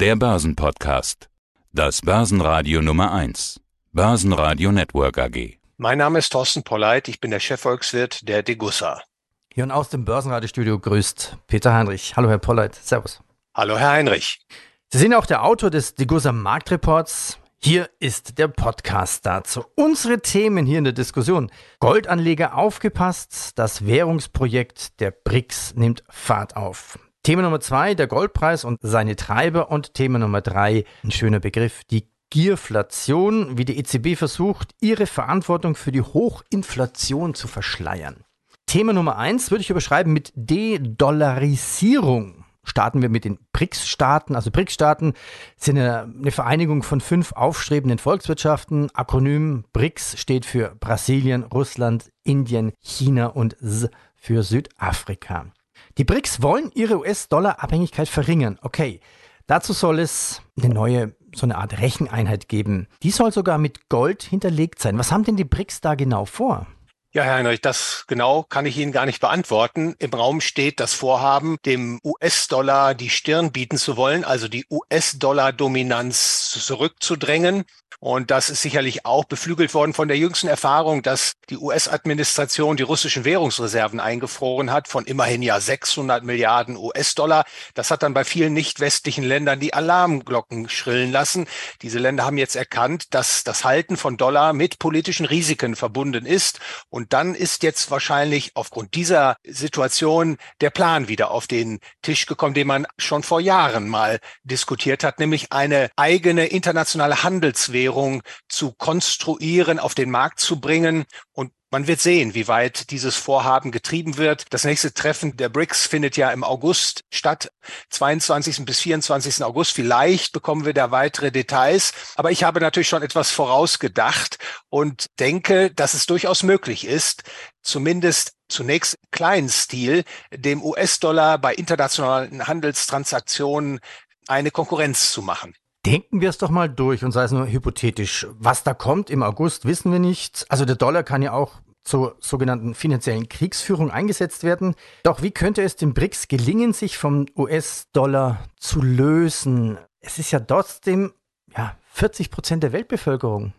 Der Börsenpodcast. Das Börsenradio Nummer 1. Börsenradio Network AG. Mein Name ist Thorsten Polleit, ich bin der Chefvolkswirt der Degussa. Hier und aus dem Börsenradiostudio grüßt Peter Heinrich. Hallo Herr Polleit, Servus. Hallo Herr Heinrich. Sie sind auch der Autor des Degussa Marktreports. Hier ist der Podcast dazu. Unsere Themen hier in der Diskussion. Goldanleger aufgepasst, das Währungsprojekt der BRICS nimmt Fahrt auf. Thema Nummer zwei, der Goldpreis und seine Treiber. Und Thema Nummer drei, ein schöner Begriff, die Gierflation, wie die EZB versucht, ihre Verantwortung für die Hochinflation zu verschleiern. Thema Nummer eins würde ich überschreiben mit De-Dollarisierung starten wir mit den BRICS-Staaten. Also BRICS-Staaten sind eine Vereinigung von fünf aufstrebenden Volkswirtschaften. Akronym BRICS steht für Brasilien, Russland, Indien, China und S für Südafrika. Die BRICS wollen ihre US-Dollar-Abhängigkeit verringern. Okay, dazu soll es eine neue, so eine Art Recheneinheit geben. Die soll sogar mit Gold hinterlegt sein. Was haben denn die BRICS da genau vor? Ja, Herr Heinrich, das genau kann ich Ihnen gar nicht beantworten. Im Raum steht das Vorhaben, dem US-Dollar die Stirn bieten zu wollen, also die US-Dollar-Dominanz zurückzudrängen. Und das ist sicherlich auch beflügelt worden von der jüngsten Erfahrung, dass die US-Administration die russischen Währungsreserven eingefroren hat von immerhin ja 600 Milliarden US-Dollar. Das hat dann bei vielen nicht westlichen Ländern die Alarmglocken schrillen lassen. Diese Länder haben jetzt erkannt, dass das Halten von Dollar mit politischen Risiken verbunden ist. Und dann ist jetzt wahrscheinlich aufgrund dieser Situation der Plan wieder auf den Tisch gekommen, den man schon vor Jahren mal diskutiert hat, nämlich eine eigene internationale Handelswährung Währung zu konstruieren, auf den Markt zu bringen. Und man wird sehen, wie weit dieses Vorhaben getrieben wird. Das nächste Treffen der BRICS findet ja im August statt, 22. bis 24. August. Vielleicht bekommen wir da weitere Details. Aber ich habe natürlich schon etwas vorausgedacht und denke, dass es durchaus möglich ist, zumindest zunächst kleinen Stil dem US-Dollar bei internationalen Handelstransaktionen eine Konkurrenz zu machen. Denken wir es doch mal durch und sei es nur hypothetisch. Was da kommt im August, wissen wir nicht. Also der Dollar kann ja auch zur sogenannten finanziellen Kriegsführung eingesetzt werden. Doch wie könnte es den BRICS gelingen, sich vom US-Dollar zu lösen? Es ist ja trotzdem ja, 40 Prozent der Weltbevölkerung.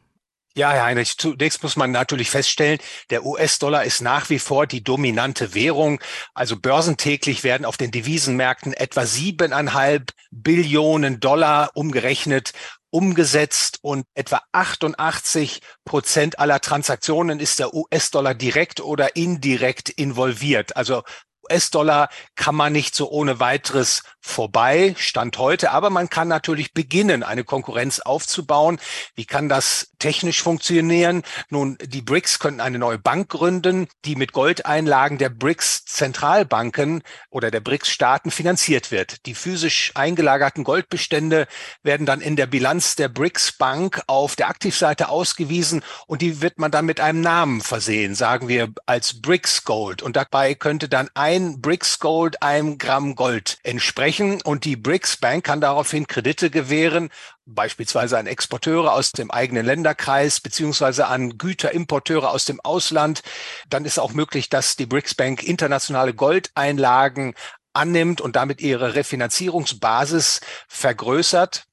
Ja, Herr Heinrich, zunächst muss man natürlich feststellen, der US-Dollar ist nach wie vor die dominante Währung. Also börsentäglich werden auf den Devisenmärkten etwa siebeneinhalb Billionen Dollar umgerechnet umgesetzt und etwa 88 Prozent aller Transaktionen ist der US-Dollar direkt oder indirekt involviert. Also US-Dollar kann man nicht so ohne weiteres vorbei, Stand heute, aber man kann natürlich beginnen, eine Konkurrenz aufzubauen. Wie kann das technisch funktionieren? Nun, die BRICS könnten eine neue Bank gründen, die mit Goldeinlagen der BRICS-Zentralbanken oder der BRICS-Staaten finanziert wird. Die physisch eingelagerten Goldbestände werden dann in der Bilanz der BRICS-Bank auf der Aktivseite ausgewiesen und die wird man dann mit einem Namen versehen, sagen wir als BRICS Gold. Und dabei könnte dann ein BRICS Gold einem Gramm Gold entsprechen sprechen und die BRICS Bank kann daraufhin Kredite gewähren, beispielsweise an Exporteure aus dem eigenen Länderkreis beziehungsweise an Güterimporteure aus dem Ausland. Dann ist auch möglich, dass die BRICS Bank internationale Goldeinlagen annimmt und damit ihre Refinanzierungsbasis vergrößert.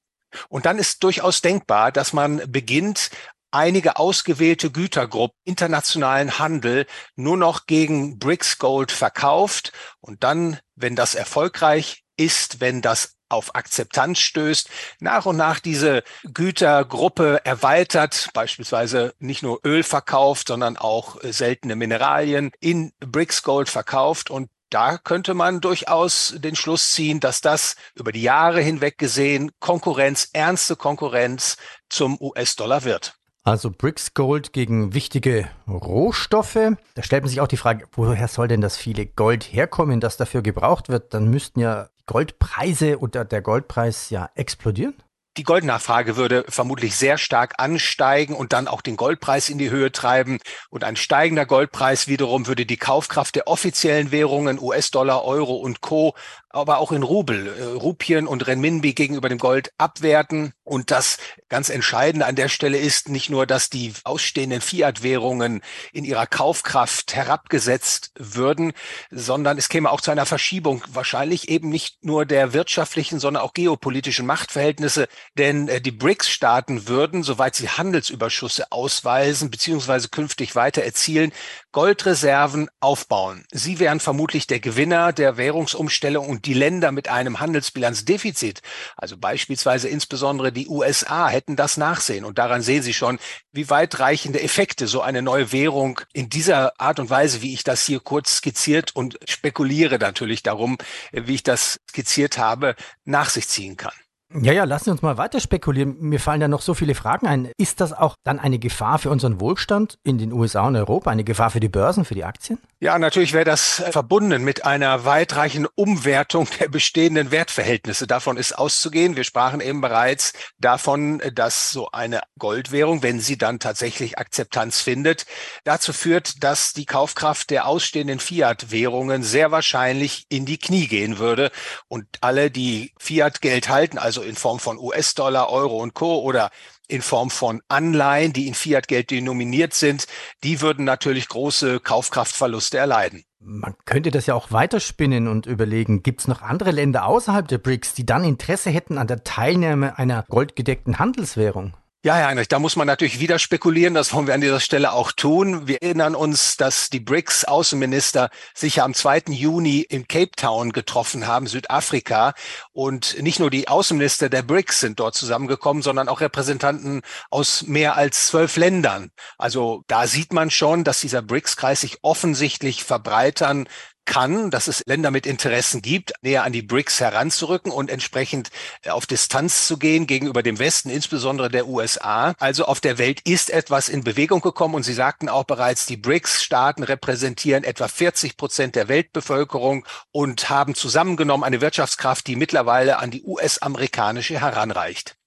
Und dann ist durchaus denkbar, dass man beginnt, einige ausgewählte Gütergruppen internationalen Handel nur noch gegen BRICS Gold verkauft und dann, wenn das erfolgreich ist, wenn das auf Akzeptanz stößt, nach und nach diese Gütergruppe erweitert, beispielsweise nicht nur Öl verkauft, sondern auch äh, seltene Mineralien in Bricks Gold verkauft und da könnte man durchaus den Schluss ziehen, dass das über die Jahre hinweg gesehen Konkurrenz, ernste Konkurrenz zum US-Dollar wird. Also Bricks Gold gegen wichtige Rohstoffe. Da stellt man sich auch die Frage, woher soll denn das viele Gold herkommen, das dafür gebraucht wird? Dann müssten ja Goldpreise oder der Goldpreis ja explodieren? Die Goldnachfrage würde vermutlich sehr stark ansteigen und dann auch den Goldpreis in die Höhe treiben. Und ein steigender Goldpreis wiederum würde die Kaufkraft der offiziellen Währungen US-Dollar, Euro und Co. aber auch in Rubel, äh, Rupien und Renminbi gegenüber dem Gold abwerten. Und das ganz Entscheidende an der Stelle ist nicht nur, dass die ausstehenden Fiat-Währungen in ihrer Kaufkraft herabgesetzt würden, sondern es käme auch zu einer Verschiebung wahrscheinlich eben nicht nur der wirtschaftlichen, sondern auch geopolitischen Machtverhältnisse. Denn äh, die BRICS-Staaten würden, soweit sie Handelsüberschüsse ausweisen, beziehungsweise künftig weiter erzielen, Goldreserven aufbauen. Sie wären vermutlich der Gewinner der Währungsumstellung und die Länder mit einem Handelsbilanzdefizit, also beispielsweise insbesondere die USA, hätten das Nachsehen. Und daran sehen Sie schon, wie weitreichende Effekte so eine neue Währung in dieser Art und Weise, wie ich das hier kurz skizziert und spekuliere natürlich darum, wie ich das skizziert habe, nach sich ziehen kann. Ja, ja, lassen Sie uns mal weiter spekulieren. Mir fallen da noch so viele Fragen ein. Ist das auch dann eine Gefahr für unseren Wohlstand in den USA und Europa, eine Gefahr für die Börsen, für die Aktien? Ja, natürlich wäre das verbunden mit einer weitreichenden Umwertung der bestehenden Wertverhältnisse. Davon ist auszugehen. Wir sprachen eben bereits davon, dass so eine Goldwährung, wenn sie dann tatsächlich Akzeptanz findet, dazu führt, dass die Kaufkraft der ausstehenden Fiat-Währungen sehr wahrscheinlich in die Knie gehen würde und alle, die Fiat-Geld halten, also also in Form von US-Dollar, Euro und Co. oder in Form von Anleihen, die in Fiat-Geld denominiert sind, die würden natürlich große Kaufkraftverluste erleiden. Man könnte das ja auch weiterspinnen und überlegen, gibt es noch andere Länder außerhalb der BRICS, die dann Interesse hätten an der Teilnahme einer goldgedeckten Handelswährung? Ja, Herr Heinrich, da muss man natürlich wieder spekulieren. Das wollen wir an dieser Stelle auch tun. Wir erinnern uns, dass die BRICS-Außenminister sich ja am 2. Juni in Cape Town getroffen haben, Südafrika. Und nicht nur die Außenminister der BRICS sind dort zusammengekommen, sondern auch Repräsentanten aus mehr als zwölf Ländern. Also da sieht man schon, dass dieser BRICS-Kreis sich offensichtlich verbreitern kann, dass es Länder mit Interessen gibt, näher an die BRICS heranzurücken und entsprechend äh, auf Distanz zu gehen gegenüber dem Westen, insbesondere der USA. Also auf der Welt ist etwas in Bewegung gekommen und Sie sagten auch bereits, die BRICS-Staaten repräsentieren etwa 40 Prozent der Weltbevölkerung und haben zusammengenommen eine Wirtschaftskraft, die mittlerweile an die US-amerikanische heranreicht.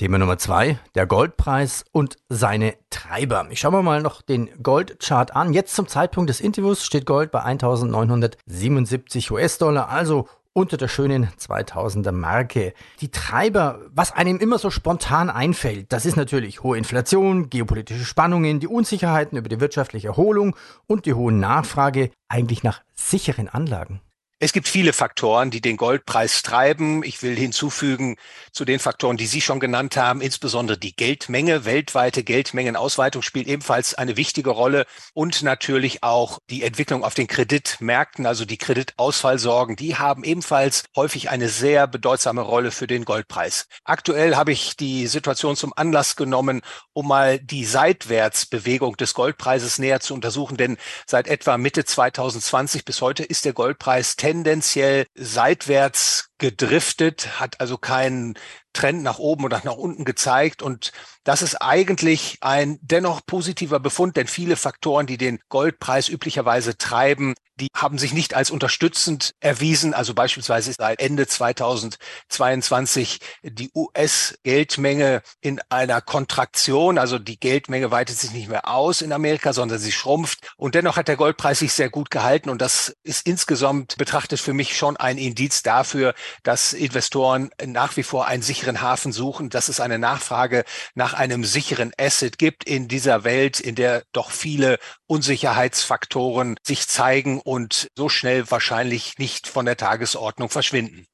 Thema Nummer zwei, der Goldpreis und seine Treiber. Ich schaue mir mal noch den Goldchart an. Jetzt zum Zeitpunkt des Interviews steht Gold bei 1977 US-Dollar, also unter der schönen 2000er Marke. Die Treiber, was einem immer so spontan einfällt, das ist natürlich hohe Inflation, geopolitische Spannungen, die Unsicherheiten über die wirtschaftliche Erholung und die hohe Nachfrage eigentlich nach sicheren Anlagen. Es gibt viele Faktoren, die den Goldpreis treiben. Ich will hinzufügen zu den Faktoren, die Sie schon genannt haben, insbesondere die Geldmenge. Weltweite Geldmengenausweitung spielt ebenfalls eine wichtige Rolle und natürlich auch die Entwicklung auf den Kreditmärkten, also die Kreditausfallsorgen, die haben ebenfalls häufig eine sehr bedeutsame Rolle für den Goldpreis. Aktuell habe ich die Situation zum Anlass genommen, um mal die Seitwärtsbewegung des Goldpreises näher zu untersuchen, denn seit etwa Mitte 2020 bis heute ist der Goldpreis tendenziell seitwärts gedriftet, hat also keinen Trend nach oben oder nach unten gezeigt. Und das ist eigentlich ein dennoch positiver Befund, denn viele Faktoren, die den Goldpreis üblicherweise treiben, die haben sich nicht als unterstützend erwiesen. Also beispielsweise seit Ende 2022 die US-Geldmenge in einer Kontraktion. Also die Geldmenge weitet sich nicht mehr aus in Amerika, sondern sie schrumpft. Und dennoch hat der Goldpreis sich sehr gut gehalten. Und das ist insgesamt betrachtet für mich schon ein Indiz dafür, dass Investoren nach wie vor einen sicheren Hafen suchen, dass es eine Nachfrage nach einem sicheren Asset gibt in dieser Welt, in der doch viele Unsicherheitsfaktoren sich zeigen und so schnell wahrscheinlich nicht von der Tagesordnung verschwinden.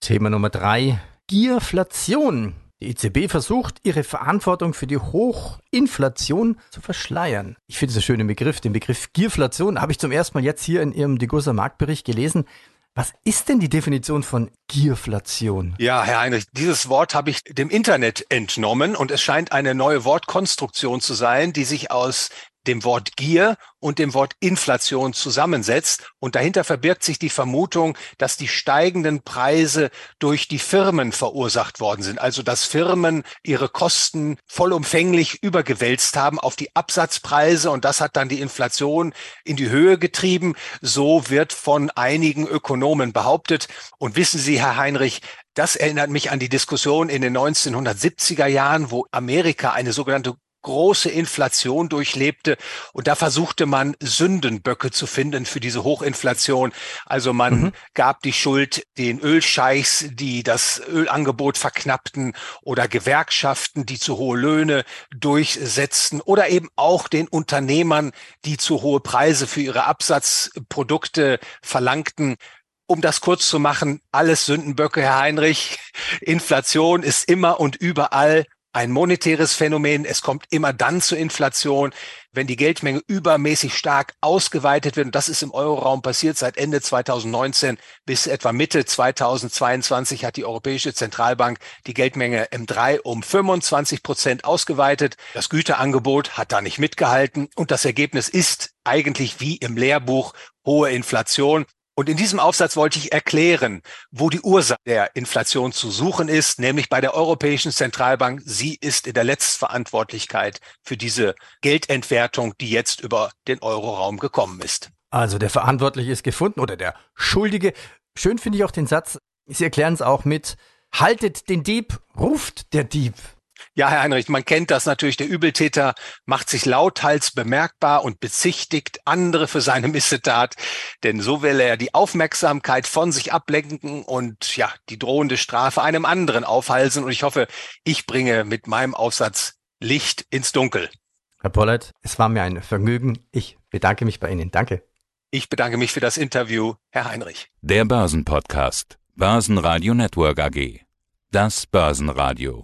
Thema Nummer drei, Gierflation. Die EZB versucht, ihre Verantwortung für die Hochinflation zu verschleiern. Ich finde es einen schönen Begriff. Den Begriff Gierflation habe ich zum ersten Mal jetzt hier in Ihrem Degussa Marktbericht gelesen. Was ist denn die Definition von Gierflation? Ja, Herr Heinrich, dieses Wort habe ich dem Internet entnommen und es scheint eine neue Wortkonstruktion zu sein, die sich aus dem Wort Gier und dem Wort Inflation zusammensetzt. Und dahinter verbirgt sich die Vermutung, dass die steigenden Preise durch die Firmen verursacht worden sind. Also dass Firmen ihre Kosten vollumfänglich übergewälzt haben auf die Absatzpreise und das hat dann die Inflation in die Höhe getrieben. So wird von einigen Ökonomen behauptet. Und wissen Sie, Herr Heinrich, das erinnert mich an die Diskussion in den 1970er Jahren, wo Amerika eine sogenannte große Inflation durchlebte. Und da versuchte man Sündenböcke zu finden für diese Hochinflation. Also man mhm. gab die Schuld den Ölscheichs, die das Ölangebot verknappten oder Gewerkschaften, die zu hohe Löhne durchsetzten oder eben auch den Unternehmern, die zu hohe Preise für ihre Absatzprodukte verlangten. Um das kurz zu machen, alles Sündenböcke, Herr Heinrich. Inflation ist immer und überall ein monetäres Phänomen. Es kommt immer dann zur Inflation, wenn die Geldmenge übermäßig stark ausgeweitet wird. Und das ist im Euroraum passiert seit Ende 2019 bis etwa Mitte 2022 hat die Europäische Zentralbank die Geldmenge M3 um 25 Prozent ausgeweitet. Das Güterangebot hat da nicht mitgehalten. Und das Ergebnis ist eigentlich wie im Lehrbuch hohe Inflation. Und in diesem Aufsatz wollte ich erklären, wo die Ursache der Inflation zu suchen ist, nämlich bei der Europäischen Zentralbank. Sie ist in der Letztverantwortlichkeit für diese Geldentwertung, die jetzt über den Euroraum gekommen ist. Also der Verantwortliche ist gefunden oder der Schuldige. Schön finde ich auch den Satz, Sie erklären es auch mit, haltet den Dieb, ruft der Dieb. Ja, Herr Heinrich, man kennt das natürlich. Der Übeltäter macht sich lauthals bemerkbar und bezichtigt andere für seine Missetat. Denn so will er die Aufmerksamkeit von sich ablenken und ja, die drohende Strafe einem anderen aufhalsen. Und ich hoffe, ich bringe mit meinem Aufsatz Licht ins Dunkel. Herr Pollert, es war mir ein Vergnügen. Ich bedanke mich bei Ihnen. Danke. Ich bedanke mich für das Interview, Herr Heinrich. Der Börsenpodcast. Börsenradio Network AG. Das Börsenradio.